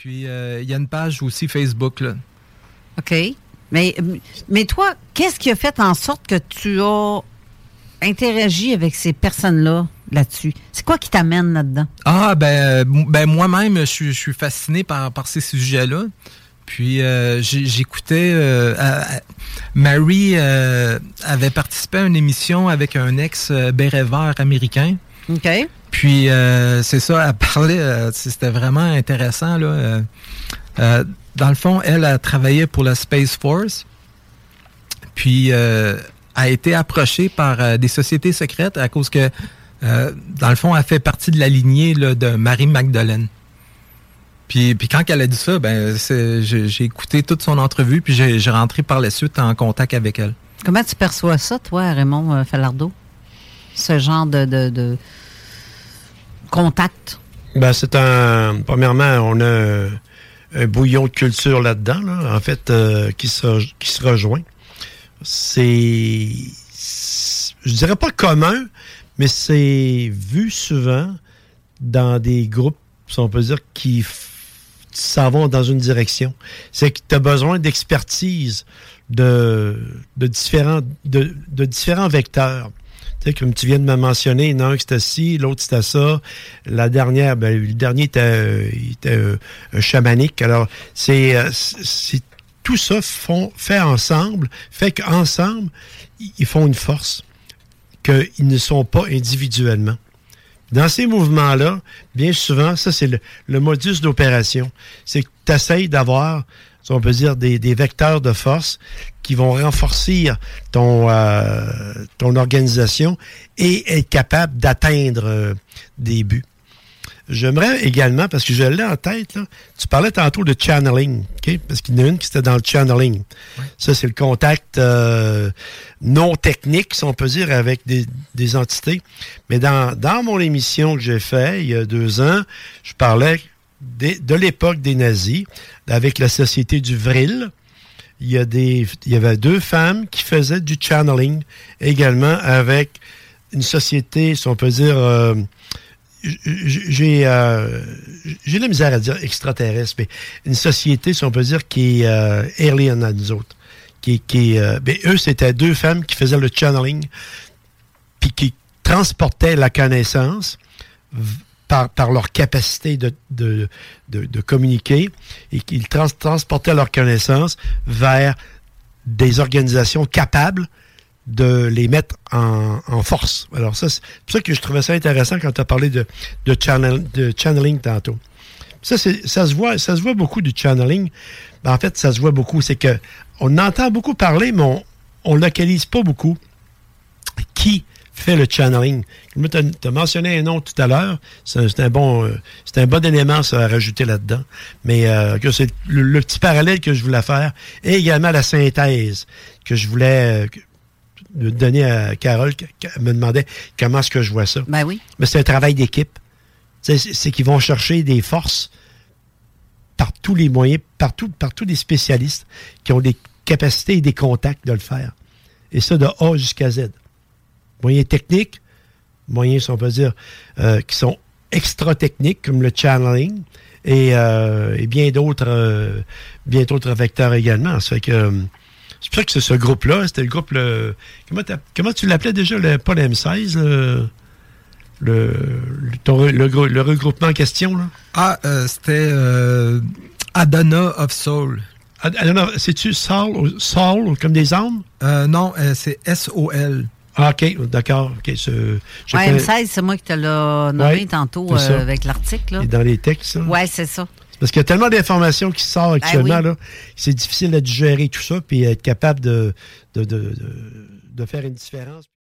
Puis, euh, il y a une page aussi Facebook. Là. OK. Mais, mais toi, qu'est-ce qui a fait en sorte que tu as interagi avec ces personnes-là là-dessus? C'est quoi qui t'amène là-dedans? Ah, ben, ben moi-même, je, suis fasciné par, par ces sujets-là. Puis euh, j'écoutais euh, Mary euh, avait participé à une émission avec un ex béret vert américain. OK. Puis c'est ça, elle parlait, c'était vraiment intéressant là. dans le fond, elle a travaillé pour la Space Force. Puis a été approchée par des sociétés secrètes à cause que dans le fond, elle fait partie de la lignée de Marie Magdalene. Puis, puis quand elle a dit ça, ben j'ai écouté toute son entrevue, puis j'ai rentré par la suite en contact avec elle. Comment tu perçois ça, toi, Raymond euh, Falardeau? Ce genre de, de, contact? Ben, c'est un. Premièrement, on a un, bouillon de culture là-dedans, là, en fait, euh, qui, se, qui rejoint. C'est. Je dirais pas commun, mais c'est vu souvent dans des groupes, si on peut dire, qui s'en dans une direction. C'est que tu as besoin d'expertise de différents vecteurs. Comme tu viens de me mentionner, il y ci, l'autre c'était ça. La dernière, ben, le dernier était, était euh, chamanique. Alors, c'est, euh, tout ça fait ensemble, fait qu'ensemble, ils font une force qu'ils ne sont pas individuellement. Dans ces mouvements-là, bien souvent, ça, c'est le, modus d'opération. C'est que tu essayes d'avoir, on peut dire, des, vecteurs de force qui vont renforcer ton, euh, ton organisation et être capable d'atteindre euh, des buts. J'aimerais également, parce que je l'ai en tête, là, tu parlais tantôt de channeling, parce qu'il y en a une qui était dans le channeling. Ça, c'est le contact euh, non technique, si on peut dire, avec des, entités. Mais dans, dans mon émission que j'ai faite il y a deux ans, je parlais de l'époque des nazis, avec la société du Vril. Il y, a des, il y avait deux femmes qui faisaient du channeling également avec une société, si on peut dire... Euh, j'ai euh, j'ai la misère à dire extraterrestre, mais une société, si on peut dire, qui est euh, alien à nous autres. Qui, qui euh, ben, eux, c'était deux femmes qui faisaient le channeling, puis qui transportaient la connaissance par, par leur capacité de, de, de, communiquer, et qu'ils transportaient leur connaissance vers des organisations capables de les mettre en, en force. Alors ça, c'est pour ça que je trouvais ça intéressant quand tu as parlé de, de, channel, de channeling tantôt. Ça, ça se voit, ça se voit beaucoup du channeling. Ben, en fait, ça se voit beaucoup. C'est que on entend beaucoup parler, mais on, ne localise pas beaucoup qui fait le channeling. Tu as, mentionné un nom tout à l'heure. C'est un bon euh, c'est un bon élément à rajouter là-dedans. Mais euh, que c'est le, petit parallèle que je voulais faire. Et également la synthèse que je voulais euh, de donner à Carole, qui me demandait comment est-ce que je vois ça. Ben oui. Mais c'est un travail d'équipe. C'est qu'ils vont chercher des forces par tous les moyens, par, par tous les spécialistes qui ont des capacités et des contacts de le faire. Et ça de A jusqu'à Z. Moyens techniques, moyens, si on peut dire, euh, qui sont extra techniques, comme le channeling, et, euh, bien d'autres euh, bien d'autres vecteurs également. Ça fait que c'est pour ça que c'est ce groupe-là. C'était le groupe. Le, comment, comment, tu l'appelais déjà, le, pas le M16 le, le, le, le, regroupement en question? Là? Ah, euh, c'était euh, Adana of Soul. Adana, c'est-tu Soul, Soul comme des âmes? Euh, non, c'est S-O-L. Ah, OK, d'accord. Okay, ouais, M16, c'est moi qui te l'ai nommé tantôt avec l'article. Et dans les textes. Oui, c'est ça. Parce qu'il y a tellement d'informations qui sortent ben actuellement, là, c'est difficile de digérer tout ça, puis être capable de, de, de, de faire une différence.